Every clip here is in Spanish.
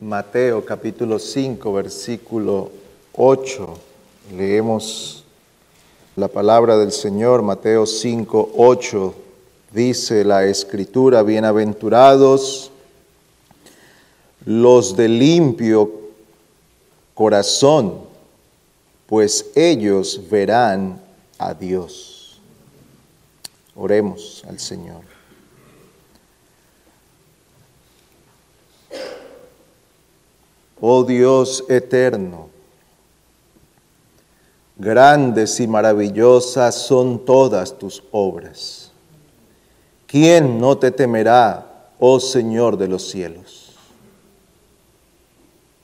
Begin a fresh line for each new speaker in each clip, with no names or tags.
Mateo capítulo 5, versículo 8. Leemos la palabra del Señor, Mateo 5, 8. Dice la escritura, bienaventurados los de limpio corazón, pues ellos verán a Dios. Oremos al Señor. Oh Dios eterno, grandes y maravillosas son todas tus obras. ¿Quién no te temerá, oh Señor de los cielos?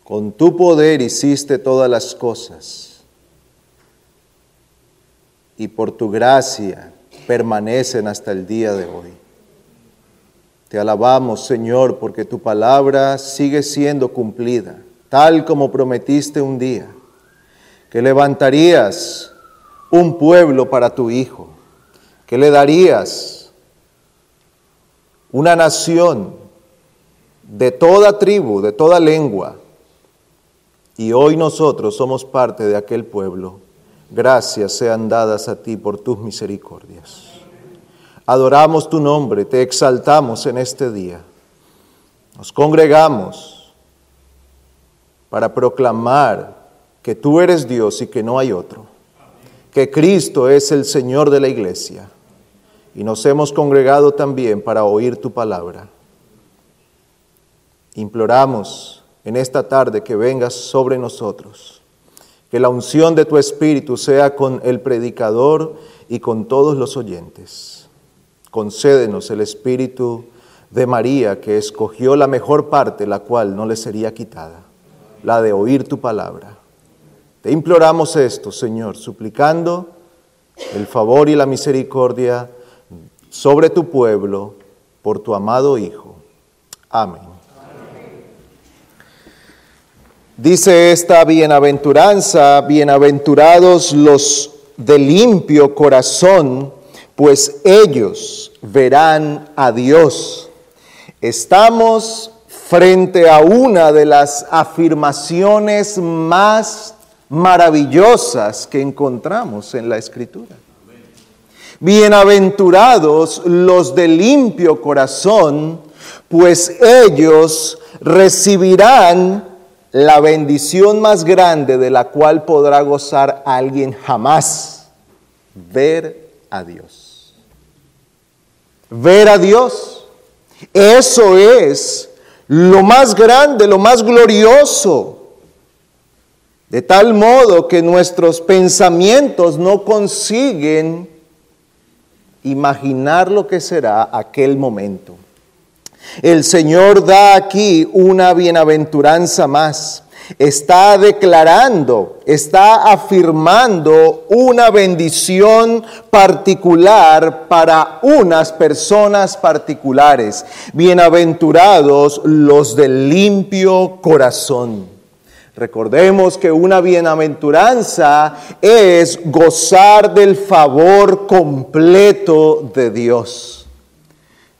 Con tu poder hiciste todas las cosas y por tu gracia permanecen hasta el día de hoy. Te alabamos, Señor, porque tu palabra sigue siendo cumplida, tal como prometiste un día, que levantarías un pueblo para tu Hijo, que le darías una nación de toda tribu, de toda lengua, y hoy nosotros somos parte de aquel pueblo. Gracias sean dadas a ti por tus misericordias. Adoramos tu nombre, te exaltamos en este día. Nos congregamos para proclamar que tú eres Dios y que no hay otro, que Cristo es el Señor de la iglesia. Y nos hemos congregado también para oír tu palabra. Imploramos en esta tarde que vengas sobre nosotros, que la unción de tu Espíritu sea con el predicador y con todos los oyentes concédenos el espíritu de María, que escogió la mejor parte, la cual no le sería quitada, la de oír tu palabra. Te imploramos esto, Señor, suplicando el favor y la misericordia sobre tu pueblo por tu amado Hijo. Amén. Dice esta bienaventuranza, bienaventurados los de limpio corazón, pues ellos verán a Dios. Estamos frente a una de las afirmaciones más maravillosas que encontramos en la Escritura. Bienaventurados los de limpio corazón, pues ellos recibirán la bendición más grande de la cual podrá gozar alguien jamás, ver a Dios ver a Dios. Eso es lo más grande, lo más glorioso. De tal modo que nuestros pensamientos no consiguen imaginar lo que será aquel momento. El Señor da aquí una bienaventuranza más está declarando, está afirmando una bendición particular para unas personas particulares. Bienaventurados los del limpio corazón. Recordemos que una bienaventuranza es gozar del favor completo de Dios.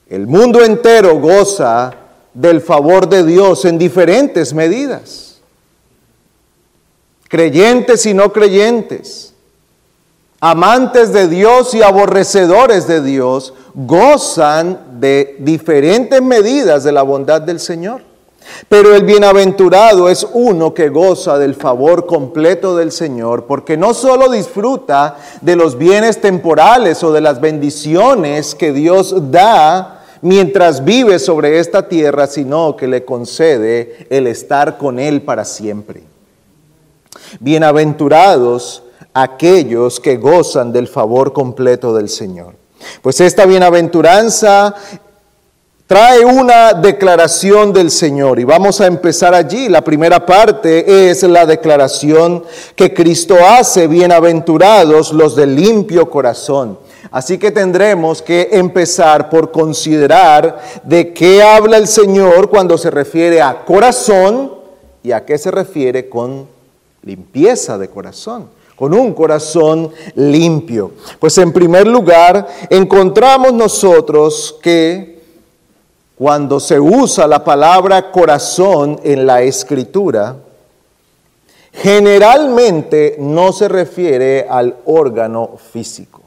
El mundo entero goza del favor de Dios en diferentes medidas creyentes y no creyentes, amantes de Dios y aborrecedores de Dios, gozan de diferentes medidas de la bondad del Señor. Pero el bienaventurado es uno que goza del favor completo del Señor, porque no solo disfruta de los bienes temporales o de las bendiciones que Dios da mientras vive sobre esta tierra, sino que le concede el estar con Él para siempre. Bienaventurados aquellos que gozan del favor completo del Señor. Pues esta bienaventuranza trae una declaración del Señor y vamos a empezar allí. La primera parte es la declaración que Cristo hace, bienaventurados los de limpio corazón. Así que tendremos que empezar por considerar de qué habla el Señor cuando se refiere a corazón y a qué se refiere con limpieza de corazón, con un corazón limpio. Pues en primer lugar, encontramos nosotros que cuando se usa la palabra corazón en la escritura, generalmente no se refiere al órgano físico.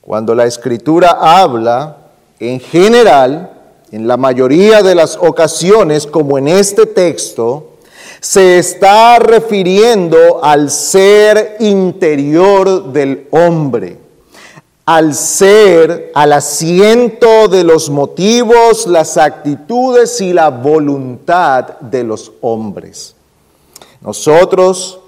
Cuando la escritura habla, en general, en la mayoría de las ocasiones, como en este texto, se está refiriendo al ser interior del hombre al ser, al asiento de los motivos, las actitudes y la voluntad de los hombres. Nosotros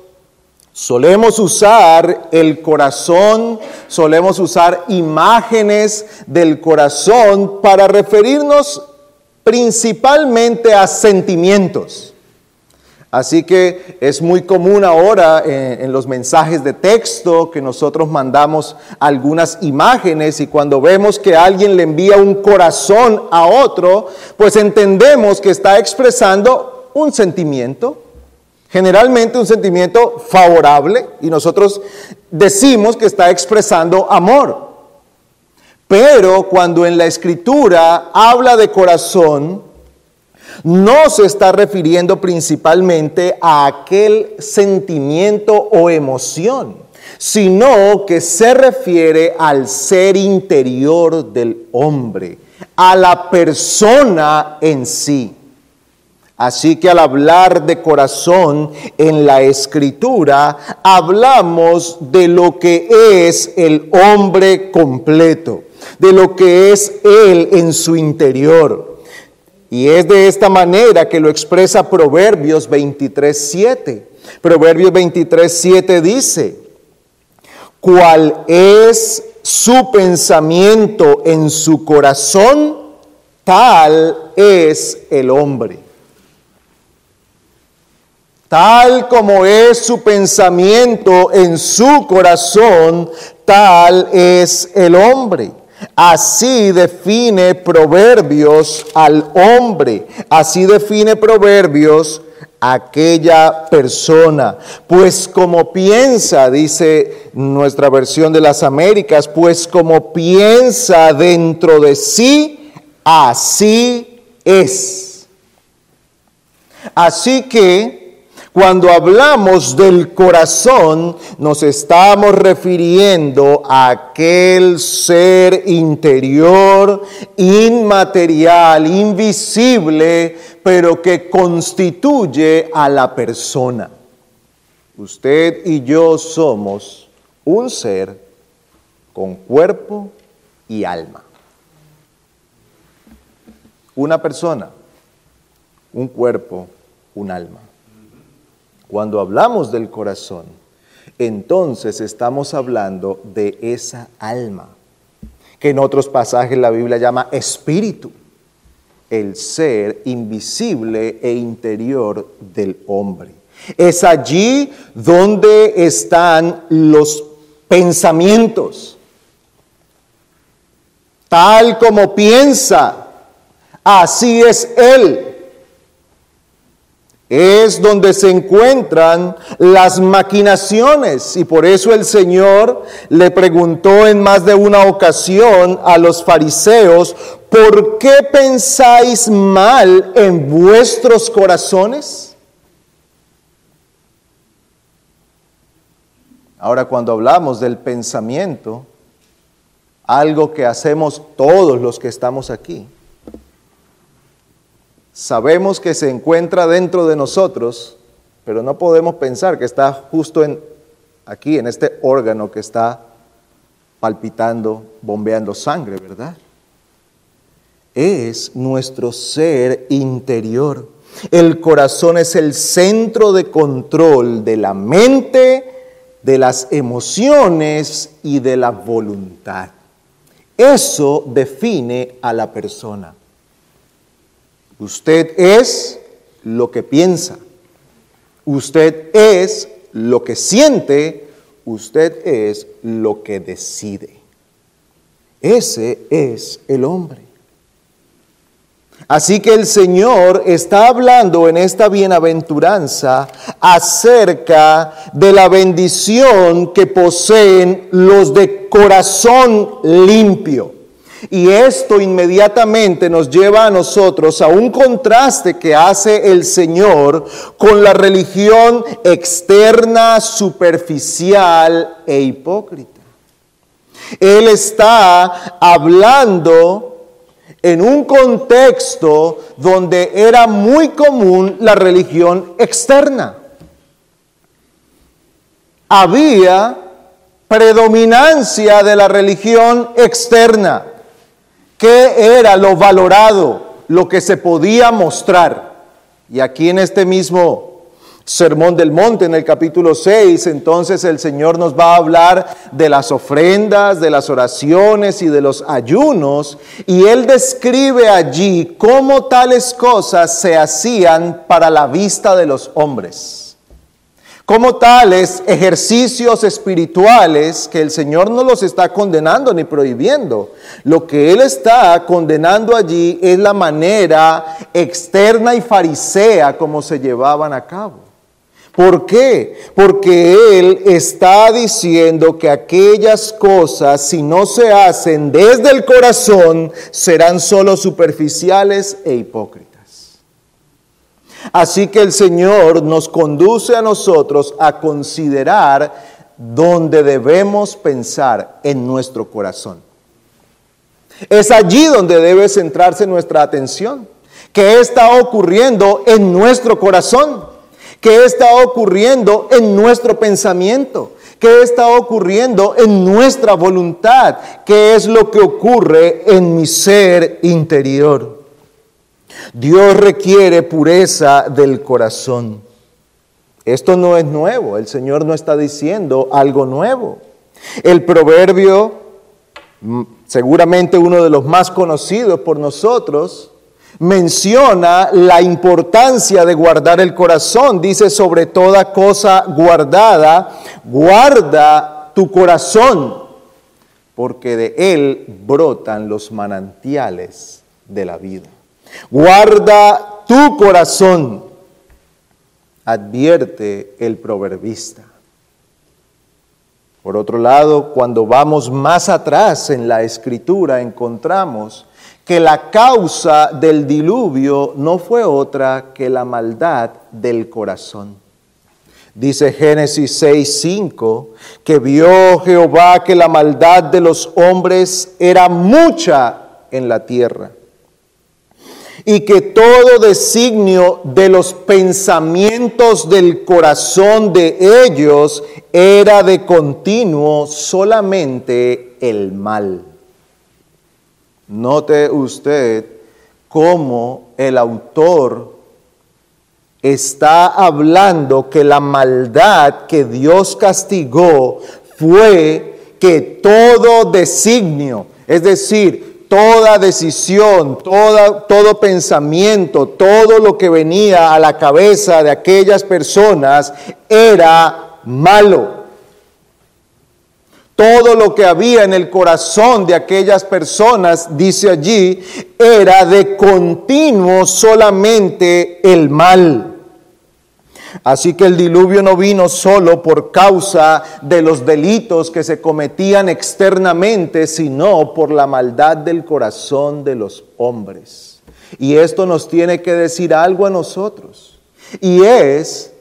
solemos usar el corazón, solemos usar imágenes del corazón para referirnos principalmente a sentimientos. Así que es muy común ahora eh, en, los mensajes de texto que nosotros mandamos algunas imágenes y cuando vemos que alguien le envía un corazón a otro, pues entendemos que está expresando un sentimiento, generalmente un sentimiento favorable y nosotros decimos que está expresando amor. Pero cuando en la escritura habla de corazón, no se está refiriendo principalmente a aquel sentimiento o emoción, sino que se refiere al ser interior del hombre, a la persona en sí. Así que al hablar de corazón en la escritura, hablamos de lo que es el hombre completo, de lo que es él en su interior. Y es de esta manera que lo expresa Proverbios 23.7. Proverbios 23.7 dice, cuál es su pensamiento en su corazón, tal es el hombre. Tal como es su pensamiento en su corazón, tal es el hombre. Así define Proverbios al hombre, así define Proverbios aquella persona. Pues como piensa, dice nuestra versión de las Américas, pues como piensa dentro de sí, así es. Así que cuando hablamos del corazón, nos estamos refiriendo a aquel ser interior, inmaterial, invisible, pero que constituye a la persona. Usted y yo somos un ser con cuerpo y alma. Una persona, un cuerpo, un alma. Cuando hablamos del corazón, entonces estamos hablando de esa alma, que en otros pasajes la Biblia llama espíritu, el ser invisible e interior del hombre. Es allí donde están los pensamientos. Tal como piensa, así es Él es donde se encuentran las maquinaciones. Y por eso el Señor le preguntó en más de una ocasión a los fariseos, ¿por qué pensáis mal en vuestros corazones? Ahora cuando hablamos del pensamiento, algo que hacemos todos los que estamos aquí, sabemos que se encuentra dentro de nosotros, pero no podemos pensar que está justo aquí, en este órgano que está palpitando, bombeando sangre, ¿verdad? Es nuestro ser interior. El corazón es el centro de control de la mente, de las emociones y de la voluntad. Eso define a la persona. Usted es lo que piensa. Usted es lo que siente. Usted es lo que decide. Ese es el hombre. Así que el Señor está hablando en esta bienaventuranza acerca de la bendición que poseen los de corazón limpio. Y esto inmediatamente nos lleva a nosotros a un contraste que hace el Señor con la religión externa, superficial e hipócrita. Él está hablando en un contexto donde era muy común la religión externa. Había predominancia de la religión externa. ¿Qué era lo valorado, lo que se podía mostrar? Y aquí en este mismo Sermón del Monte en el capítulo 6, entonces el Señor nos va a hablar de las ofrendas, de las oraciones y de los ayunos, y Él describe allí cómo tales cosas se hacían para la vista de los hombres como tales ejercicios espirituales que el Señor no los está condenando ni prohibiendo. Lo que Él está condenando allí es la manera externa y farisea como se llevaban a cabo. ¿Por qué? Porque Él está diciendo que aquellas cosas, si no se hacen desde el corazón, serán solo superficiales e hipócritas. Así que el Señor nos conduce a nosotros a considerar donde debemos pensar en nuestro corazón. Es allí donde debe centrarse nuestra atención. ¿Qué está ocurriendo en nuestro corazón? ¿Qué está ocurriendo en nuestro pensamiento? ¿Qué está ocurriendo en nuestra voluntad? ¿Qué es lo que ocurre en mi ser interior? Dios requiere pureza del corazón. Esto no es nuevo, el Señor no está diciendo algo nuevo. El proverbio, mm, seguramente uno de los más conocidos por nosotros, menciona la importancia de guardar el corazón. Dice, sobre toda cosa guardada, guarda tu corazón, porque de él brotan los manantiales de la vida. Guarda tu corazón, advierte el proverbista. Por otro lado, cuando vamos más atrás en la escritura, encontramos que la causa del diluvio no fue otra que la maldad del corazón. Dice Génesis 6:5 que vio Jehová que la maldad de los hombres era mucha en la tierra y que todo designio de los pensamientos del corazón de ellos era de continuo solamente el mal. Note usted cómo el autor está hablando que la maldad que Dios castigó fue que todo designio, es decir, toda decisión, todo pensamiento, todo lo que venía a la cabeza de aquellas personas era malo. Todo lo que había en el corazón de aquellas personas, dice allí, era de continuo solamente el mal. Así que el diluvio no vino solo por causa de los delitos que se cometían externamente, sino por la maldad del corazón de los hombres. Y esto nos tiene que decir algo a nosotros. Y es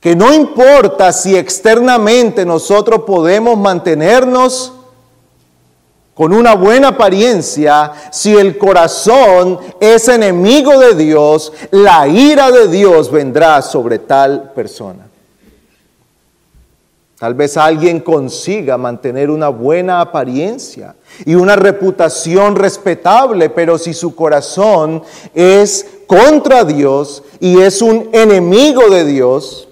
que no importa si externamente nosotros podemos mantenernos con una buena apariencia, si el corazón es enemigo de Dios, la ira de Dios vendrá sobre tal persona. Tal vez alguien consiga mantener una buena apariencia y una reputación respetable, pero si su corazón es contra Dios y es un enemigo de Dios,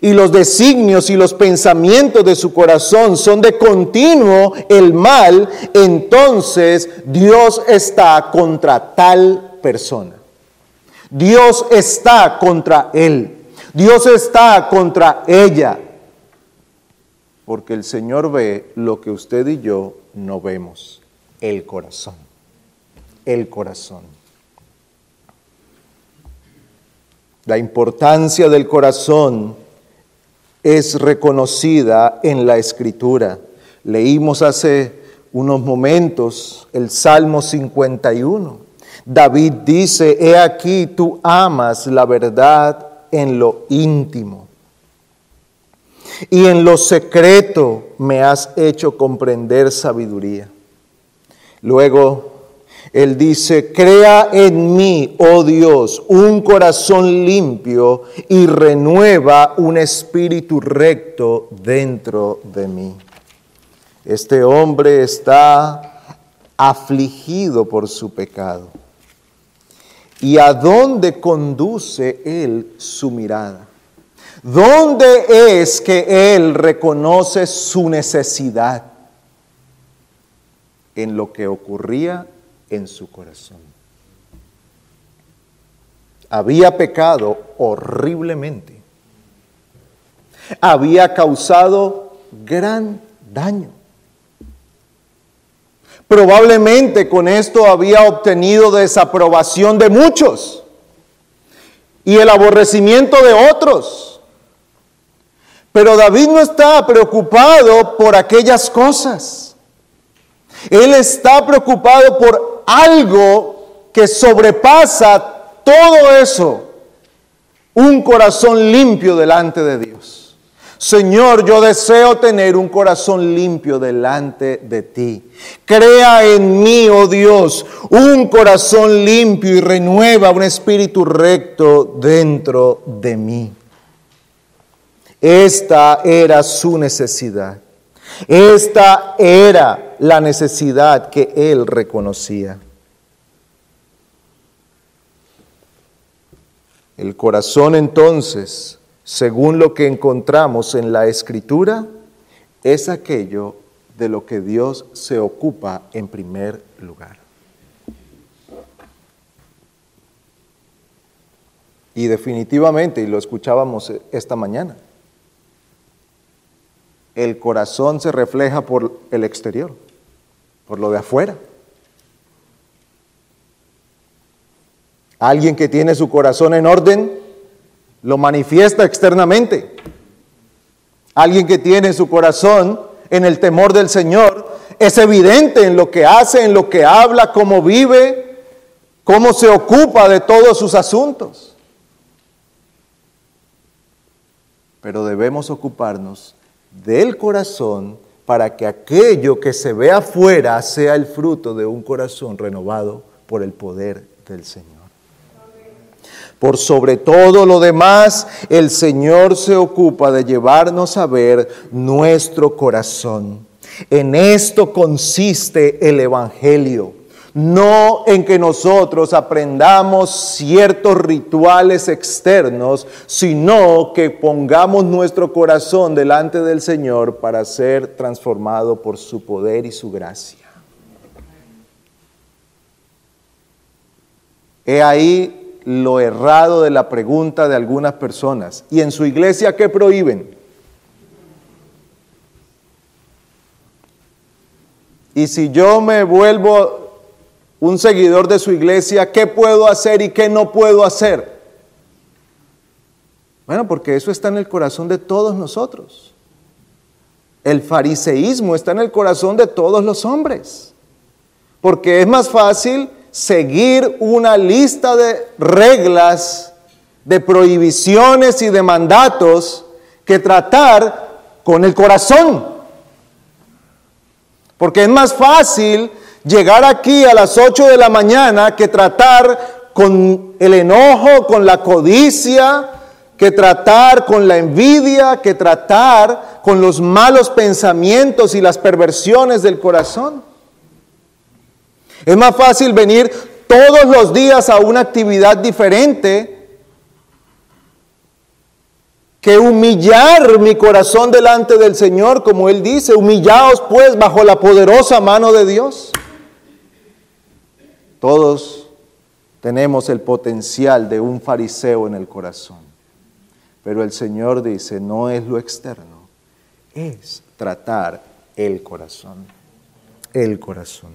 y los designios y los pensamientos de su corazón son de continuo el mal, entonces Dios está contra tal persona. Dios está contra él. Dios está contra ella. Porque el Señor ve lo que usted y yo no vemos, el corazón. El corazón. La importancia del corazón es reconocida en la escritura. Leímos hace unos momentos el Salmo 51. David dice, he aquí tú amas la verdad en lo íntimo y en lo secreto me has hecho comprender sabiduría. Luego él dice, crea en mí, oh Dios, un corazón limpio y renueva un espíritu recto dentro de mí. Este hombre está afligido por su pecado. ¿Y a dónde conduce él su mirada? ¿Dónde es que él reconoce su necesidad? En lo que ocurría en su corazón. Había pecado horriblemente. Había causado gran daño. Probablemente con esto había obtenido desaprobación de muchos y el aborrecimiento de otros. Pero David no estaba preocupado por aquellas cosas. Él está preocupado por algo que sobrepasa todo eso. Un corazón limpio delante de Dios. Señor, yo deseo tener un corazón limpio delante de ti. Crea en mí, oh Dios, un corazón limpio y renueva un espíritu recto dentro de mí. Esta era su necesidad. Esta era la necesidad que él reconocía. El corazón entonces según lo que encontramos en la escritura, es aquello de lo que Dios se ocupa en primer lugar. Y definitivamente, y lo escuchábamos esta mañana, el corazón se refleja por el exterior, por lo de afuera. Alguien que tiene su corazón en orden lo manifiesta externamente. Alguien que tiene su corazón en el temor del Señor es evidente en lo que hace, en lo que habla, cómo vive, cómo se ocupa de todos sus asuntos. Pero debemos ocuparnos del corazón para que aquello que se ve afuera sea el fruto de un corazón renovado por el poder del Señor. Por sobre todo lo demás, el Señor se ocupa de llevarnos a ver nuestro corazón. En esto consiste el Evangelio. No en que nosotros aprendamos ciertos rituales externos, sino que pongamos nuestro corazón delante del Señor para ser transformado por su poder y su gracia. He ahí lo errado de la pregunta de algunas personas. ¿Y en su iglesia qué prohíben? Y si yo me vuelvo un seguidor de su iglesia, ¿qué puedo hacer y qué no puedo hacer? Bueno, porque eso está en el corazón de todos nosotros. El fariseísmo está en el corazón de todos los hombres. Porque es más fácil seguir una lista de reglas, de prohibiciones y de mandatos que tratar con el corazón. Porque es más fácil llegar aquí a las 8 de la mañana que tratar con el enojo, con la codicia, que tratar con la envidia, que tratar con los malos pensamientos y las perversiones del corazón. Es más fácil venir todos los días a una actividad diferente que humillar mi corazón delante del Señor, como Él dice, humillaos pues bajo la poderosa mano de Dios. Todos tenemos el potencial de un fariseo en el corazón, pero el Señor dice, no es lo externo, es tratar el corazón, el corazón.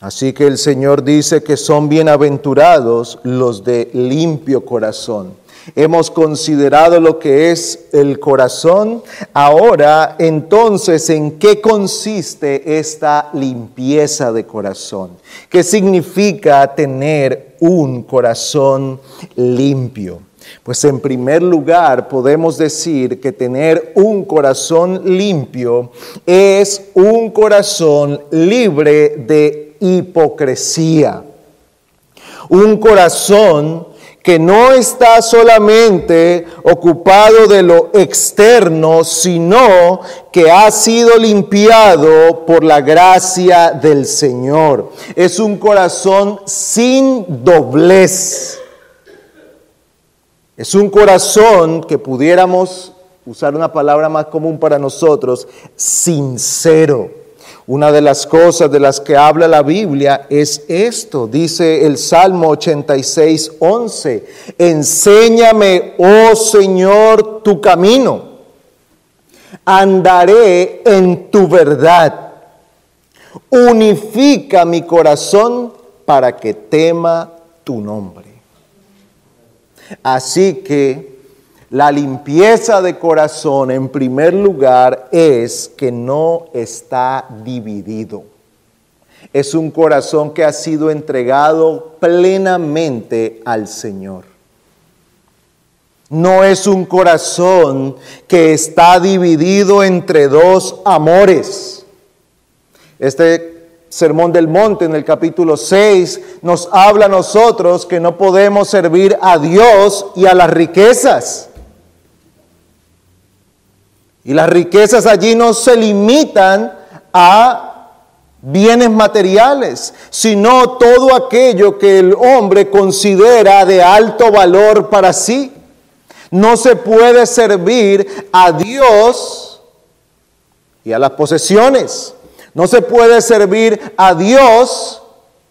Así que el Señor dice que son bienaventurados los de limpio corazón. Hemos considerado lo que es el corazón. Ahora, entonces, ¿en qué consiste esta limpieza de corazón? ¿Qué significa tener un corazón limpio? Pues en primer lugar podemos decir que tener un corazón limpio es un corazón libre de hipocresía. Un corazón que no está solamente ocupado de lo externo, sino que ha sido limpiado por la gracia del Señor. Es un corazón sin doblez. Es un corazón que pudiéramos usar una palabra más común para nosotros, sincero. Una de las cosas de las que habla la Biblia es esto, dice el Salmo 86, 11, enséñame, oh Señor, tu camino, andaré en tu verdad, unifica mi corazón para que tema tu nombre. Así que la limpieza de corazón, en primer lugar, es que no está dividido. Es un corazón que ha sido entregado plenamente al Señor. No es un corazón que está dividido entre dos amores. Este Sermón del Monte en el capítulo 6 nos habla a nosotros que no podemos servir a Dios y a las riquezas. Y las riquezas allí no se limitan a bienes materiales, sino todo aquello que el hombre considera de alto valor para sí. No se puede servir a Dios y a las posesiones. No se puede servir a Dios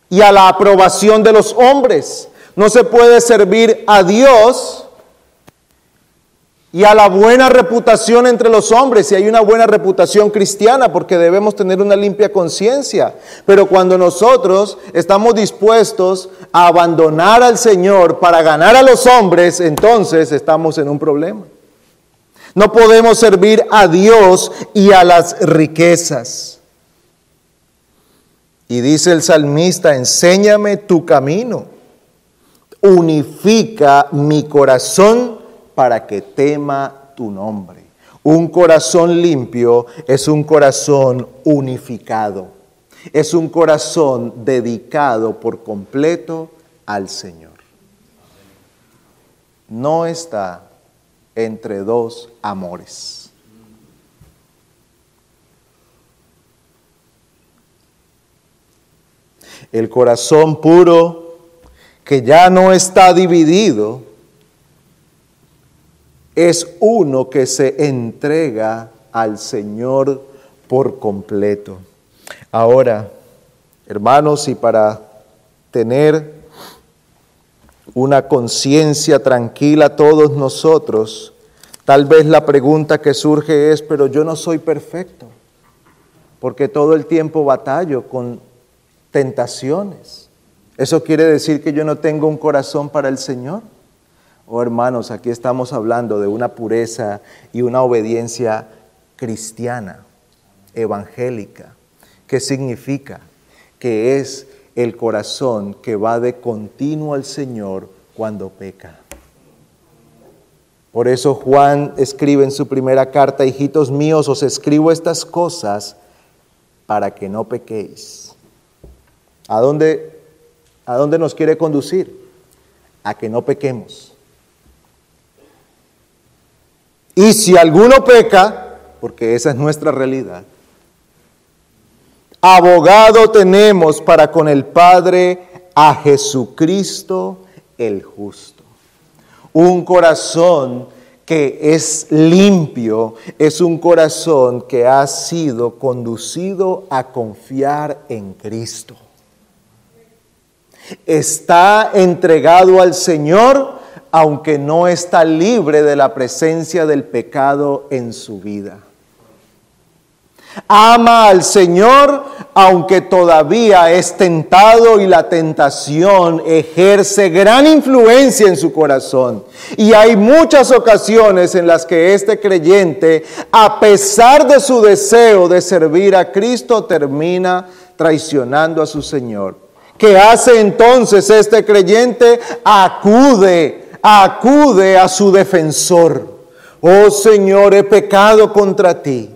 y a la aprobación de los hombres. No se puede servir a Dios y a la buena reputación entre los hombres, si hay una buena reputación cristiana, porque debemos tener una limpia conciencia. Pero cuando nosotros estamos dispuestos a abandonar al Señor para ganar a los hombres, entonces estamos en un problema. No podemos servir a Dios y a las riquezas. Y dice el salmista, enséñame tu camino, unifica mi corazón para que tema tu nombre. Un corazón limpio es un corazón unificado. Es un corazón dedicado por completo al Señor. No está entre dos amores. El corazón puro que ya no está dividido es uno que se entrega al Señor por completo. Ahora, hermanos, y para tener una conciencia tranquila todos nosotros, tal vez la pregunta que surge es, pero yo no soy perfecto, porque todo el tiempo batallo con tentaciones. ¿Eso quiere decir que yo no tengo un corazón para el Señor? Oh hermanos, aquí estamos hablando de una pureza y una obediencia cristiana, evangélica. ¿Qué significa? Que es el corazón que va de continuo al Señor cuando peca. Por eso Juan escribe en su primera carta, hijitos míos, os escribo estas cosas para que no pequéis. ¿A dónde, a dónde nos quiere conducir? A que no pequemos. Y si alguno peca, porque esa es nuestra realidad, abogado tenemos para con el Padre a Jesucristo el justo. Un corazón que es limpio, es un corazón que ha sido conducido a confiar en Cristo. Está entregado al Señor aunque no está libre de la presencia del pecado en su vida. Ama al Señor aunque todavía es tentado y la tentación ejerce gran influencia en su corazón. Y hay muchas ocasiones en las que este creyente, a pesar de su deseo de servir a Cristo, termina traicionando a su Señor. ¿Qué hace entonces este creyente? Acude, acude a su defensor. Oh Señor, he pecado contra ti.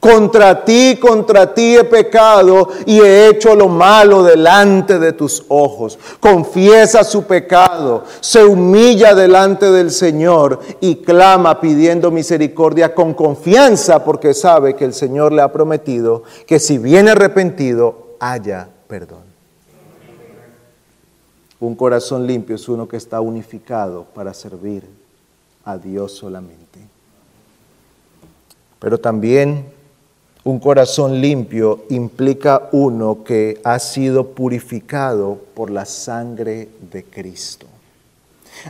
Contra ti, contra ti he pecado y he hecho lo malo delante de tus ojos. Confiesa su pecado, se humilla delante del Señor y clama pidiendo misericordia con confianza porque sabe que el Señor le ha prometido que si viene arrepentido, haya perdón. Un corazón limpio es uno que está unificado para servir a Dios solamente. Pero también un corazón limpio implica uno que ha sido purificado por la sangre de Cristo.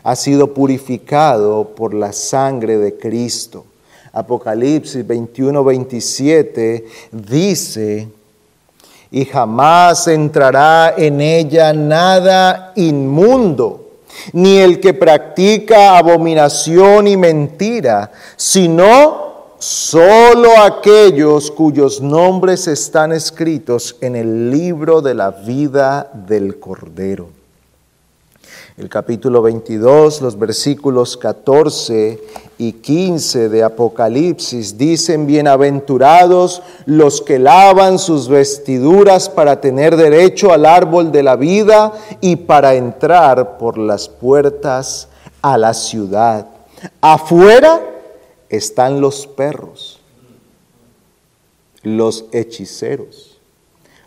Ha sido purificado por la sangre de Cristo. Apocalipsis 21, 27 dice, y jamás entrará en ella nada inmundo, ni el que practica abominación y mentira, sino Solo aquellos cuyos nombres están escritos en el libro de la vida del Cordero. El capítulo 22, los versículos 14 y 15 de Apocalipsis dicen, bienaventurados los que lavan sus vestiduras para tener derecho al árbol de la vida y para entrar por las puertas a la ciudad. Afuera están los perros, los hechiceros,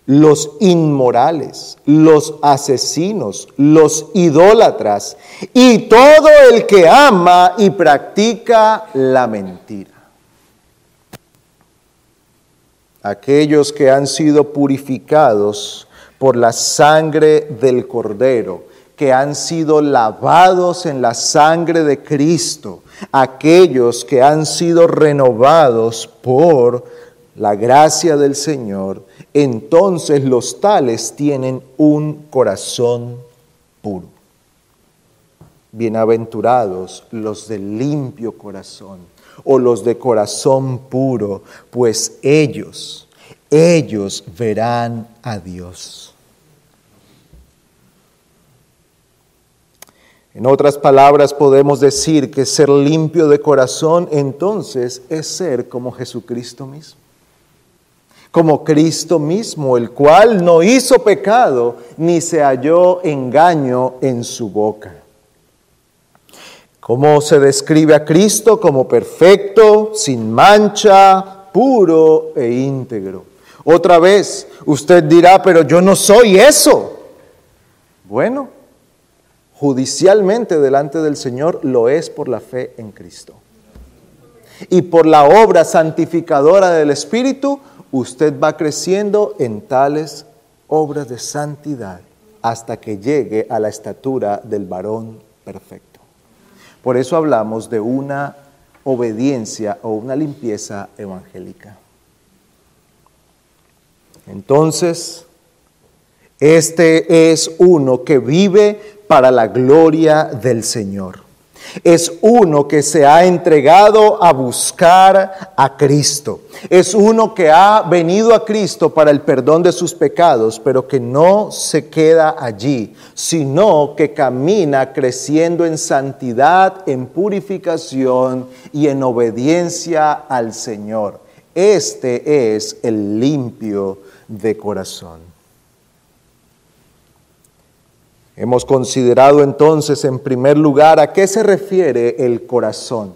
los inmorales, los asesinos, los idólatras y todo el que ama y practica la mentira. Aquellos que han sido purificados por la sangre del cordero, que han sido lavados en la sangre de Cristo, aquellos que han sido renovados por la gracia del Señor, entonces los tales tienen un corazón puro. Bienaventurados los de limpio corazón o los de corazón puro, pues ellos, ellos verán a Dios. En otras palabras, podemos decir que ser limpio de corazón entonces es ser como Jesucristo mismo. Como Cristo mismo, el cual no hizo pecado ni se halló engaño en su boca. ¿Cómo se describe a Cristo? Como perfecto, sin mancha, puro e íntegro. Otra vez, usted dirá, pero yo no soy eso. Bueno, judicialmente delante del Señor lo es por la fe en Cristo. Y por la obra santificadora del Espíritu, usted va creciendo en tales obras de santidad hasta que llegue a la estatura del varón perfecto. Por eso hablamos de una obediencia o una limpieza evangélica. Entonces, este es uno que vive para la gloria del Señor. Es uno que se ha entregado a buscar a Cristo. Es uno que ha venido a Cristo para el perdón de sus pecados, pero que no se queda allí, sino que camina creciendo en santidad, en purificación y en obediencia al Señor. Este es el limpio de corazón. Hemos considerado entonces en primer lugar a qué se refiere el corazón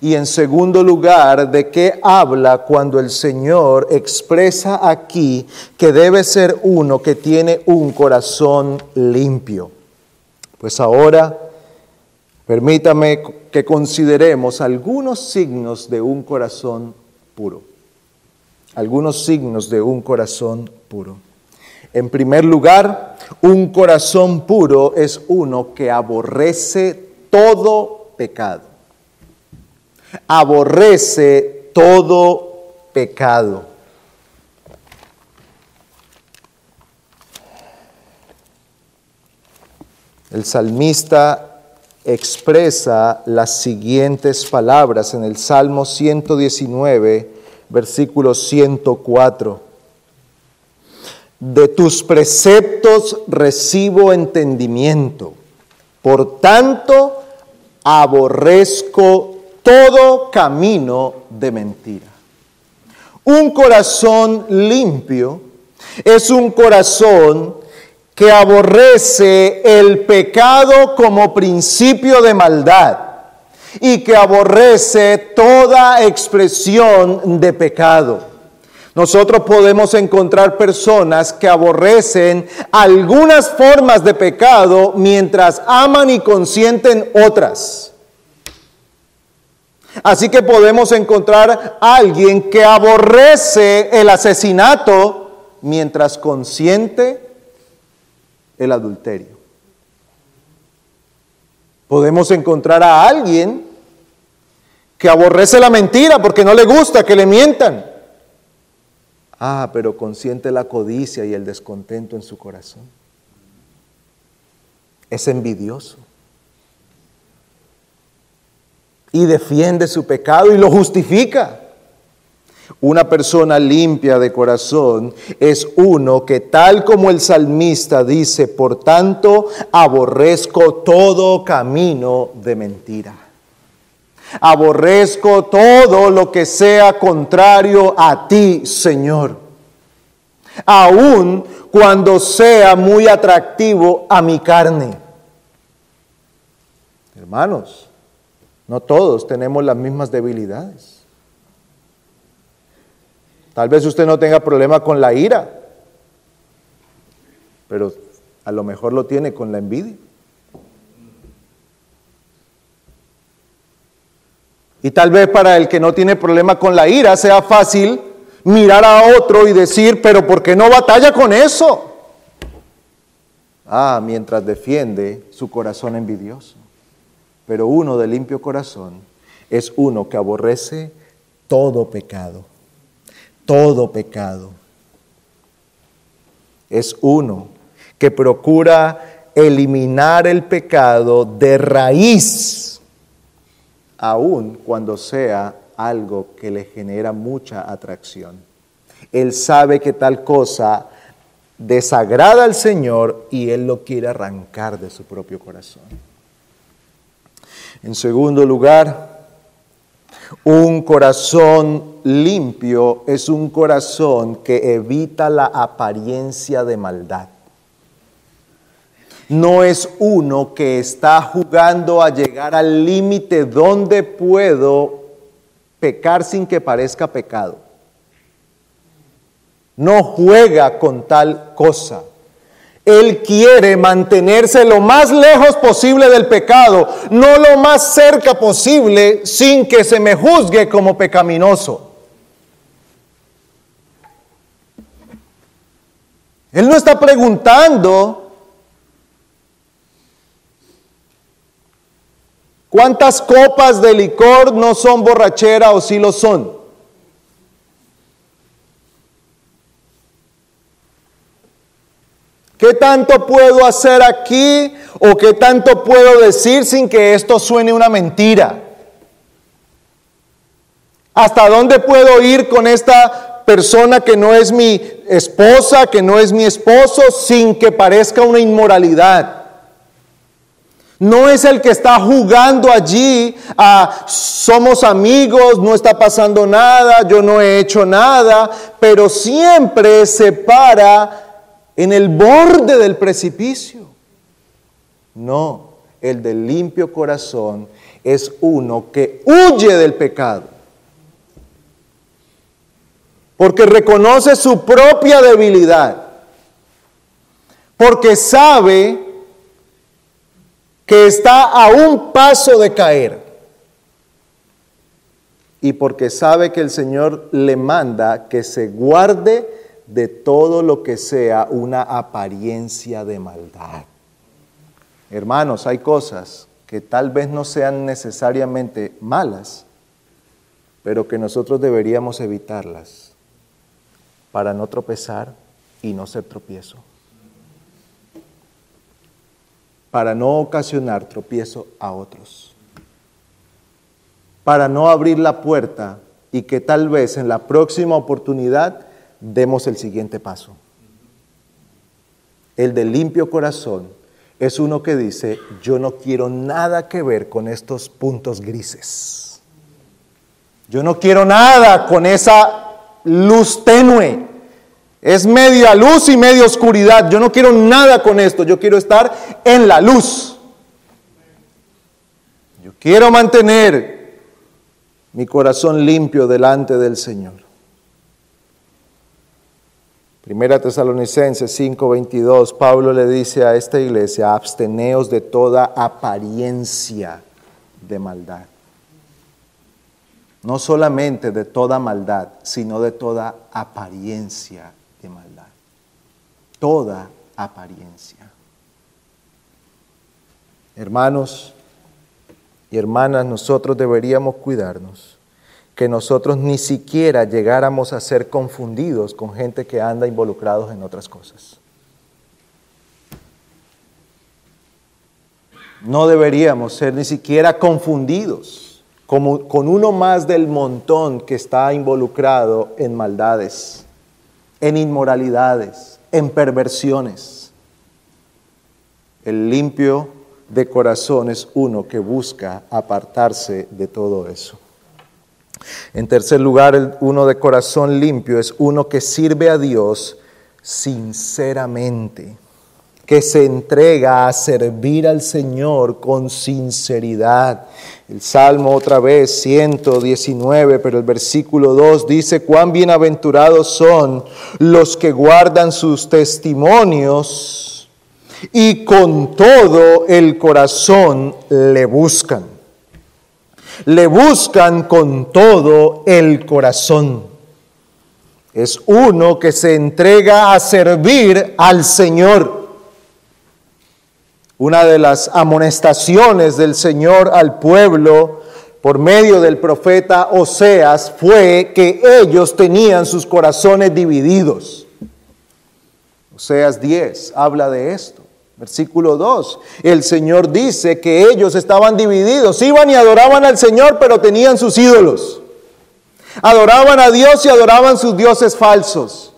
y en segundo lugar de qué habla cuando el Señor expresa aquí que debe ser uno que tiene un corazón limpio. Pues ahora permítame que consideremos algunos signos de un corazón puro. Algunos signos de un corazón puro. En primer lugar, un corazón puro es uno que aborrece todo pecado. Aborrece todo pecado. El salmista expresa las siguientes palabras en el Salmo 119, versículo 104. De tus preceptos recibo entendimiento, por tanto aborrezco todo camino de mentira. Un corazón limpio es un corazón que aborrece el pecado como principio de maldad y que aborrece toda expresión de pecado. Nosotros podemos encontrar personas que aborrecen algunas formas de pecado mientras aman y consienten otras. Así que podemos encontrar a alguien que aborrece el asesinato mientras consiente el adulterio. Podemos encontrar a alguien que aborrece la mentira porque no le gusta que le mientan. Ah, pero consiente la codicia y el descontento en su corazón. Es envidioso. Y defiende su pecado y lo justifica. Una persona limpia de corazón es uno que tal como el salmista dice, por tanto, aborrezco todo camino de mentira. Aborrezco todo lo que sea contrario a ti, Señor. Aun cuando sea muy atractivo a mi carne. Hermanos, no todos tenemos las mismas debilidades. Tal vez usted no tenga problema con la ira, pero a lo mejor lo tiene con la envidia. Y tal vez para el que no tiene problema con la ira sea fácil mirar a otro y decir, pero ¿por qué no batalla con eso? Ah, mientras defiende su corazón envidioso. Pero uno de limpio corazón es uno que aborrece todo pecado todo pecado. Es uno que procura eliminar el pecado de raíz, aun cuando sea algo que le genera mucha atracción. Él sabe que tal cosa desagrada al Señor y Él lo quiere arrancar de su propio corazón. En segundo lugar, un corazón limpio es un corazón que evita la apariencia de maldad. No es uno que está jugando a llegar al límite donde puedo pecar sin que parezca pecado. No juega con tal cosa. Él quiere mantenerse lo más lejos posible del pecado, no lo más cerca posible sin que se me juzgue como pecaminoso. Él no está preguntando cuántas copas de licor no son borrachera o si lo son. ¿Qué tanto puedo hacer aquí o qué tanto puedo decir sin que esto suene una mentira? ¿Hasta dónde puedo ir con esta persona que no es mi esposa, que no es mi esposo, sin que parezca una inmoralidad? No es el que está jugando allí a somos amigos, no está pasando nada, yo no he hecho nada, pero siempre se para en el borde del precipicio. No, el del limpio corazón es uno que huye del pecado. Porque reconoce su propia debilidad. Porque sabe que está a un paso de caer. Y porque sabe que el Señor le manda que se guarde de todo lo que sea una apariencia de maldad. Hermanos, hay cosas que tal vez no sean necesariamente malas, pero que nosotros deberíamos evitarlas para no tropezar y no ser tropiezo. Para no ocasionar tropiezo a otros, para no abrir la puerta y que tal vez en la próxima oportunidad demos el siguiente paso. El de limpio corazón es uno que dice, yo no quiero nada que ver con estos puntos grises. Yo no quiero nada con esa luz tenue. Es media luz y media oscuridad. Yo no quiero nada con esto. Yo quiero estar en la luz. Yo quiero mantener mi corazón limpio delante del Señor. Primera Tesalonicenses 5:22, Pablo le dice a esta iglesia, absteneos de toda apariencia de maldad. No solamente de toda maldad, sino de toda apariencia. Toda apariencia. Hermanos y hermanas, nosotros deberíamos cuidarnos que nosotros ni siquiera llegáramos a ser confundidos con gente que anda involucrados en otras cosas. No deberíamos ser ni siquiera confundidos como, con uno más del montón que está involucrado en maldades, en inmoralidades, en perversiones. El limpio de corazón es uno que busca apartarse de todo eso. En tercer lugar, uno de corazón limpio es uno que sirve a Dios sinceramente, que se entrega a servir al Señor con sinceridad. El Salmo otra vez, 119, pero el versículo 2 dice, cuán bienaventurados son los que guardan sus testimonios y con todo el corazón le buscan le buscan con todo el corazón. Es uno que se entrega a servir al Señor. Una de las amonestaciones del Señor al pueblo por medio del profeta Oseas fue que ellos tenían sus corazones divididos. Oseas 10 habla de esto. Versículo 2. El Señor dice que ellos estaban divididos. Iban y adoraban al Señor, pero tenían sus ídolos. Adoraban a Dios y adoraban sus dioses falsos.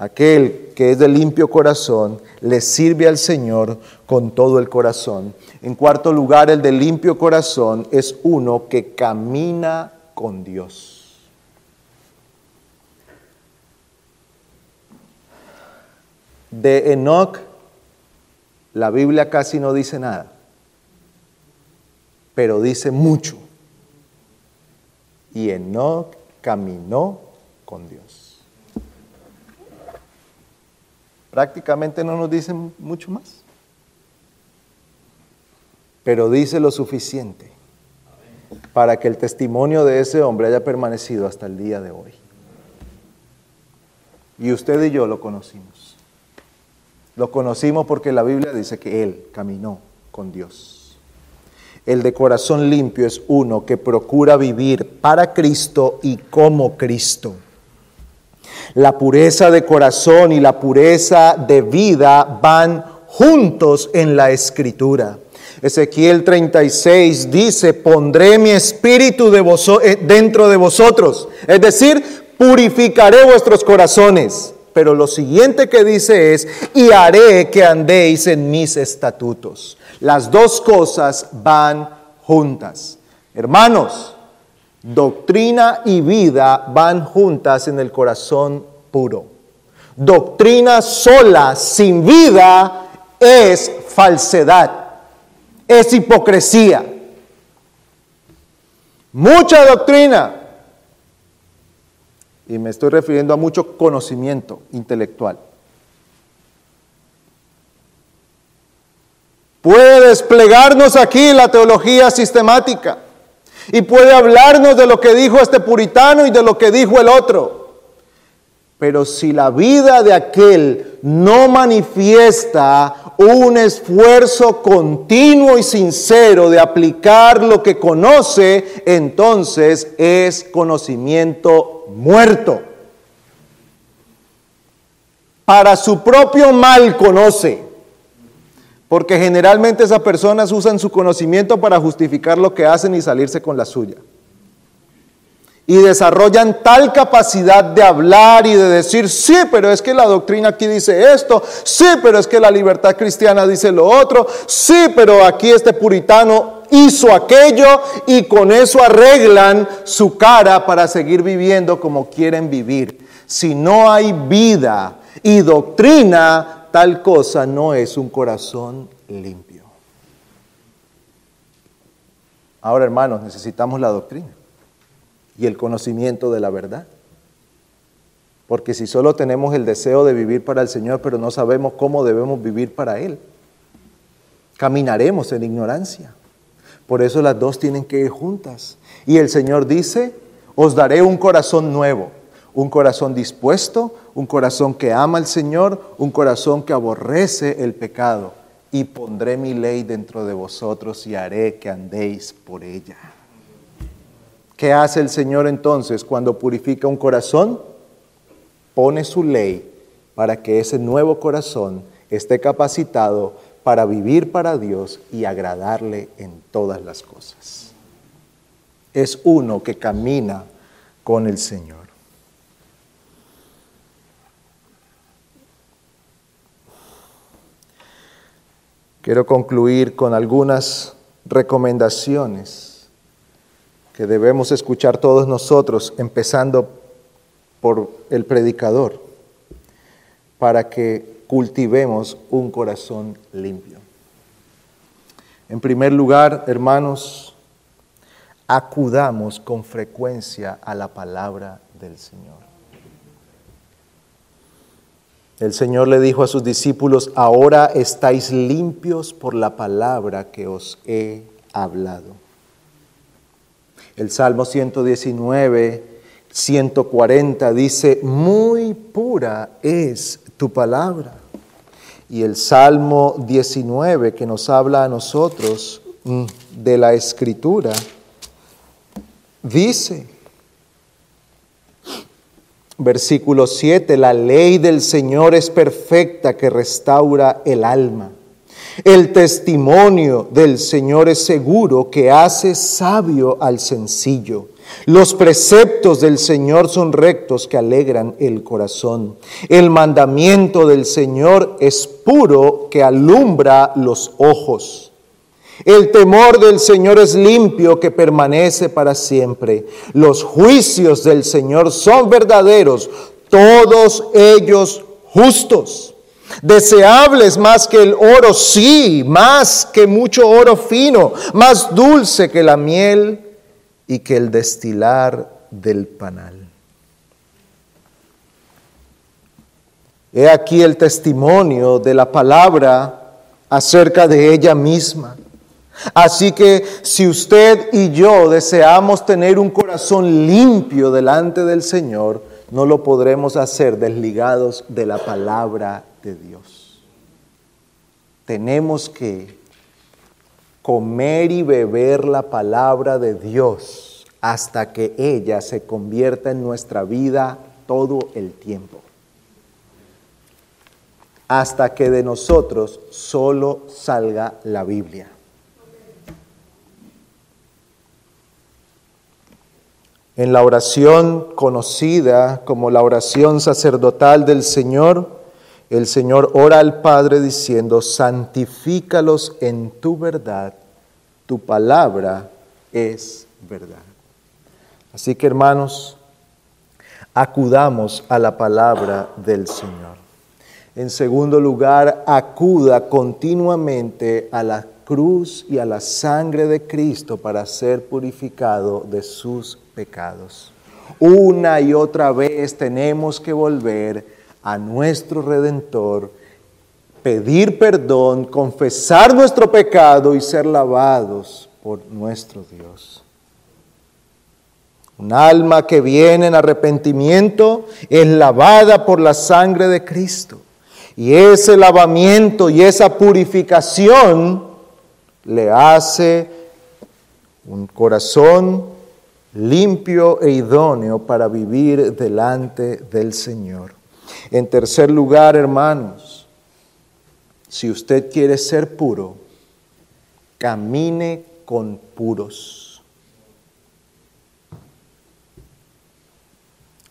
Aquel que es de limpio corazón le sirve al Señor con todo el corazón. En cuarto lugar, el de limpio corazón es uno que camina con Dios. De Enoch la Biblia casi no dice nada, pero dice mucho. Y Enoch caminó con Dios. Prácticamente no nos dice mucho más, pero dice lo suficiente para que el testimonio de ese hombre haya permanecido hasta el día de hoy. Y usted y yo lo conocimos. Lo conocimos porque la Biblia dice que Él caminó con Dios. El de corazón limpio es uno que procura vivir para Cristo y como Cristo. La pureza de corazón y la pureza de vida van juntos en la escritura. Ezequiel 36 dice, pondré mi espíritu de eh, dentro de vosotros, es decir, purificaré vuestros corazones pero lo siguiente que dice es, y haré que andéis en mis estatutos. Las dos cosas van juntas. Hermanos, doctrina y vida van juntas en el corazón puro. Doctrina sola, sin vida, es falsedad, es hipocresía. Mucha doctrina, y me estoy refiriendo a mucho conocimiento intelectual. Puede desplegarnos aquí la teología sistemática y puede hablarnos de lo que dijo este puritano y de lo que dijo el otro. Pero si la vida de aquel no manifiesta un esfuerzo continuo y sincero de aplicar lo que conoce, entonces es conocimiento muerto. Para su propio mal conoce, Porque generalmente esas personas usan su conocimiento para justificar lo que hacen y salirse con la suya. Y desarrollan tal capacidad de hablar y de decir, sí, pero es que la doctrina aquí dice esto, sí, pero es que la libertad cristiana dice lo otro, sí, pero aquí este puritano hizo aquello y con eso arreglan su cara para seguir viviendo como quieren vivir. Si no hay vida y doctrina, tal cosa no es un corazón limpio. Ahora, hermanos, necesitamos la doctrina y el conocimiento de la verdad. Porque si solo tenemos el deseo de vivir para el Señor, pero no sabemos cómo debemos vivir para Él, caminaremos en ignorancia. Por eso las dos tienen que ir juntas. Y el Señor dice, os daré un corazón nuevo un corazón dispuesto, un corazón que ama al Señor, un corazón que aborrece el pecado. Y pondré mi ley dentro de vosotros y haré que andéis por ella. ¿Qué hace el Señor entonces cuando purifica un corazón? Pone su ley para que ese nuevo corazón esté capacitado para vivir para Dios y agradarle en todas las cosas. Es uno que camina con el Señor. Quiero concluir con algunas recomendaciones que debemos escuchar todos nosotros, empezando por el predicador, para que cultivemos un corazón limpio. En primer lugar, hermanos, acudamos con frecuencia a la palabra del Señor. El Señor le dijo a sus discípulos, ahora estáis limpios por la palabra que os he hablado. El Salmo 119, 140 dice, muy pura es tu palabra. Y el Salmo 19 que nos habla a nosotros mm, de la escritura, dice, Versículo 7, la ley del Señor es perfecta que restaura el alma. El testimonio del Señor es seguro que hace sabio al sencillo. Los preceptos del Señor son rectos que alegran el corazón. El mandamiento del Señor es puro que alumbra los ojos. El temor del Señor es limpio que permanece para siempre. Los juicios del Señor son verdaderos, todos ellos justos. Deseables más que el oro, sí, más que mucho oro fino, más dulce que la miel y que el destilar del panal. He aquí el testimonio de la palabra acerca de ella misma. Así que si usted y yo deseamos tener un corazón limpio delante del Señor, no lo podremos hacer desligados de la palabra de Dios. Tenemos que comer y beber la palabra de Dios hasta que ella se convierta en nuestra vida todo el tiempo. Hasta que de nosotros solo salga la Biblia. En la oración conocida como la oración sacerdotal del Señor, el Señor ora al Padre diciendo, santifícalos en tu verdad, tu palabra es verdad. Así que hermanos, acudamos a la palabra del Señor. En segundo lugar, acuda continuamente a la cruz y a la sangre de Cristo para ser purificado de sus pecados. Una y otra vez tenemos que volver a nuestro Redentor, pedir perdón, confesar nuestro pecado y ser lavados por nuestro Dios. Un alma que viene en arrepentimiento es lavada por la sangre de Cristo. Y ese lavamiento y esa purificación le hace un corazón limpio e idóneo para vivir delante del Señor. En tercer lugar, hermanos, si usted quiere ser puro, camine con puros.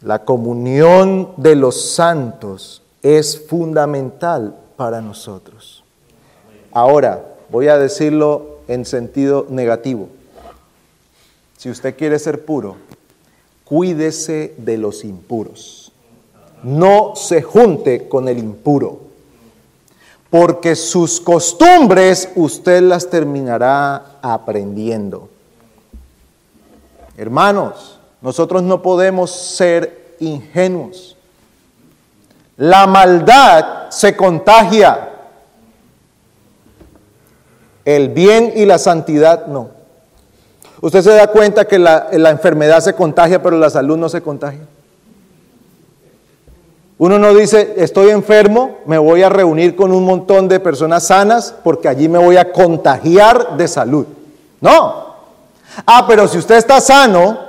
La comunión de los santos es fundamental para nosotros. Ahora, voy a decirlo en sentido negativo. Si usted quiere ser puro, cuídese de los impuros. No se junte con el impuro, porque sus costumbres usted las terminará aprendiendo. Hermanos, nosotros no podemos ser ingenuos. La maldad se contagia. El bien y la santidad no. Usted se da cuenta que la, enfermedad se contagia, pero la salud no se contagia. Uno no dice, estoy enfermo, me voy a reunir con un montón de personas sanas porque allí me voy a contagiar de salud. No. Ah, pero si usted está sano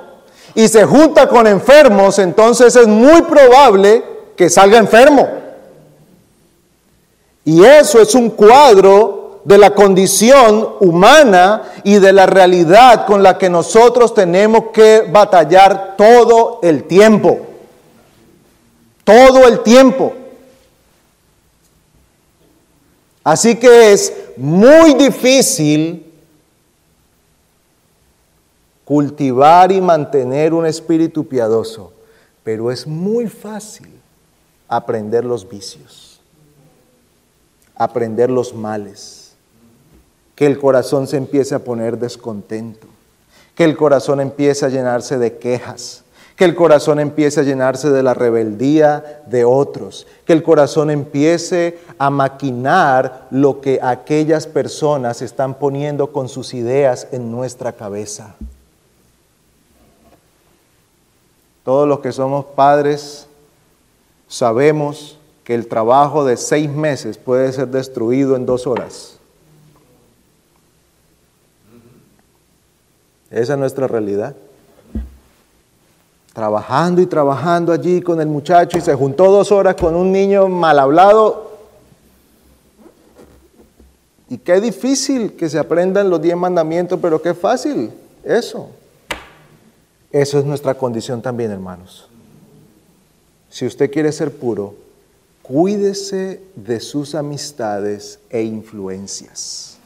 y se junta con enfermos, entonces es muy probable que salga enfermo. Y eso es un cuadro de la condición humana y de la realidad con la que nosotros tenemos que batallar todo el tiempo. Todo el tiempo. Así que es muy difícil cultivar y mantener un espíritu piadoso, pero es muy fácil aprender los vicios, aprender los males, que el corazón se empiece a poner descontento, que el corazón empiece a llenarse de quejas, que el corazón empiece a llenarse de la rebeldía de otros, que el corazón empiece a maquinar lo que aquellas personas están poniendo con sus ideas en nuestra cabeza. Todos los que somos padres sabemos que el trabajo de seis meses puede ser destruido en dos horas. Esa es nuestra realidad. Trabajando y trabajando allí con el muchacho y se juntó dos horas con un niño mal hablado. Y qué difícil que se aprendan los diez mandamientos, pero qué fácil eso. Eso es nuestra condición también, hermanos si usted quiere ser puro, cuídese de sus amistades e influencias.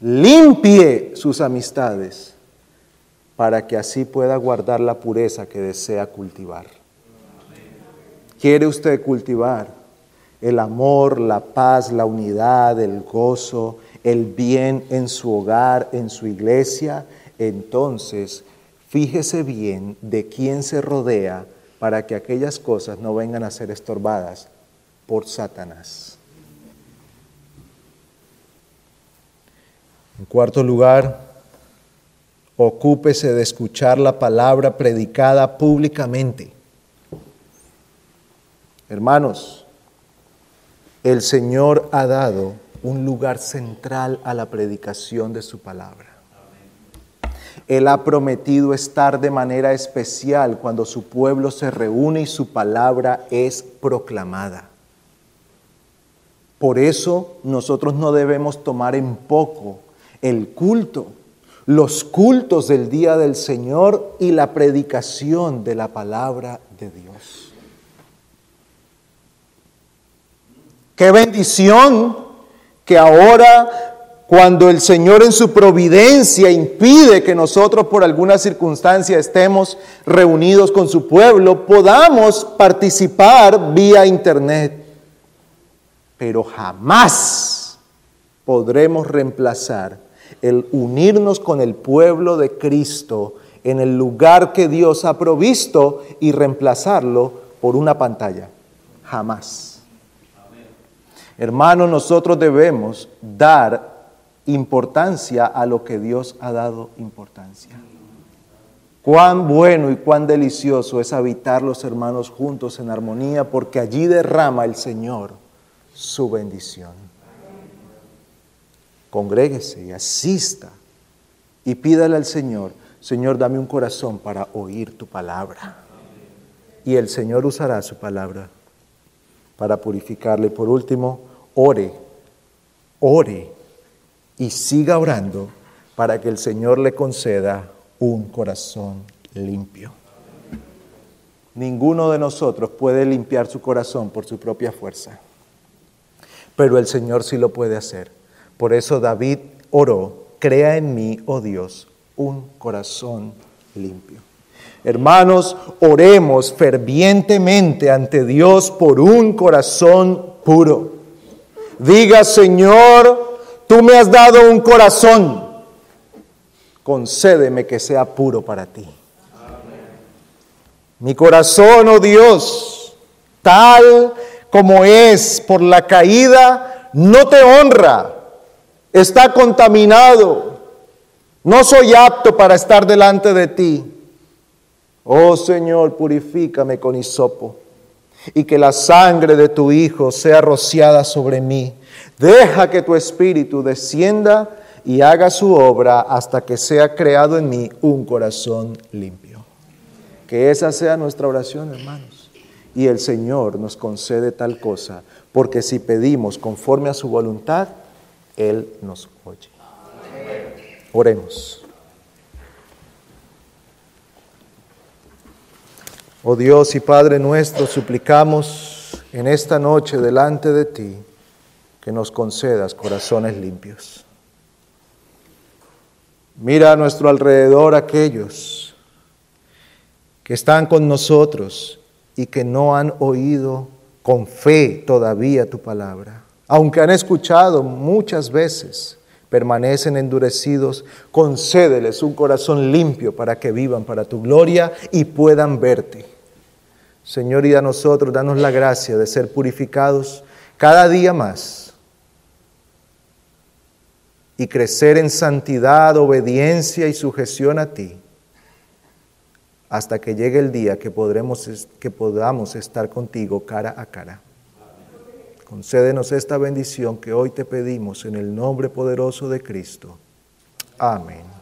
Limpie sus amistades para que así pueda guardar la pureza que desea cultivar. ¿Quiere usted cultivar el amor, la paz, la unidad, el gozo, el bien en su hogar, en su iglesia? Entonces, fíjese bien de quién se rodea para que aquellas cosas no vengan a ser estorbadas por Satanás. En cuarto lugar, ocúpese de escuchar la palabra predicada públicamente. Hermanos, el Señor ha dado un lugar central a la predicación de su palabra. Él ha prometido estar de manera especial cuando su pueblo se reúne y su palabra es proclamada. Por eso nosotros no debemos tomar en poco el culto, los cultos del día del Señor y la predicación de la palabra de Dios. Qué bendición que ahora cuando el Señor en su providencia impide que nosotros por alguna circunstancia estemos reunidos con su pueblo, podamos participar vía internet. Pero jamás podremos reemplazar el unirnos con el pueblo de Cristo en el lugar que Dios ha provisto y reemplazarlo por una pantalla. Jamás. Hermanos, nosotros debemos dar importancia a lo que Dios ha dado importancia. Cuán bueno y cuán delicioso es habitar los hermanos juntos en armonía, porque allí derrama el Señor su bendición. Congréguese y asista y pídale al Señor, Señor, dame un corazón para oír tu palabra. Y el Señor usará su palabra para purificarle. Por último, ore, ore y siga orando para que el Señor le conceda un corazón limpio. Ninguno de nosotros puede limpiar su corazón por su propia fuerza, pero el Señor sí lo puede hacer. Por eso David oró, crea en mí, oh Dios, un corazón limpio. Hermanos, oremos fervientemente ante Dios por un corazón puro. Diga, Señor, tú me has dado un corazón, concédeme que sea puro para ti. Mi corazón, oh Dios, tal como es por la caída, no te honra, está contaminado, no soy apto para estar delante de ti. Oh Señor, purifícame con hisopo y que la sangre de tu Hijo sea rociada sobre mí. Deja que tu Espíritu descienda y haga su obra hasta que sea creado en mí un corazón limpio. Que esa sea nuestra oración, hermanos. Y el Señor nos concede tal cosa, porque si pedimos conforme a su voluntad, Él nos oye. Oremos. Oh Dios y Padre nuestro, suplicamos en esta noche delante de ti que nos concedas corazones limpios. Mira a nuestro alrededor aquellos que están con nosotros y que no han oído con fe todavía tu palabra, aunque han escuchado muchas veces permanecen endurecidos, concédeles un corazón limpio para que vivan para tu gloria y puedan verte. Señor, y a nosotros, danos la gracia de ser purificados cada día más y crecer en santidad, obediencia y sujeción a ti, hasta que llegue el día que, podremos, que podamos estar contigo cara a cara. Concédenos esta bendición que hoy te pedimos en el nombre poderoso de Cristo. Amén.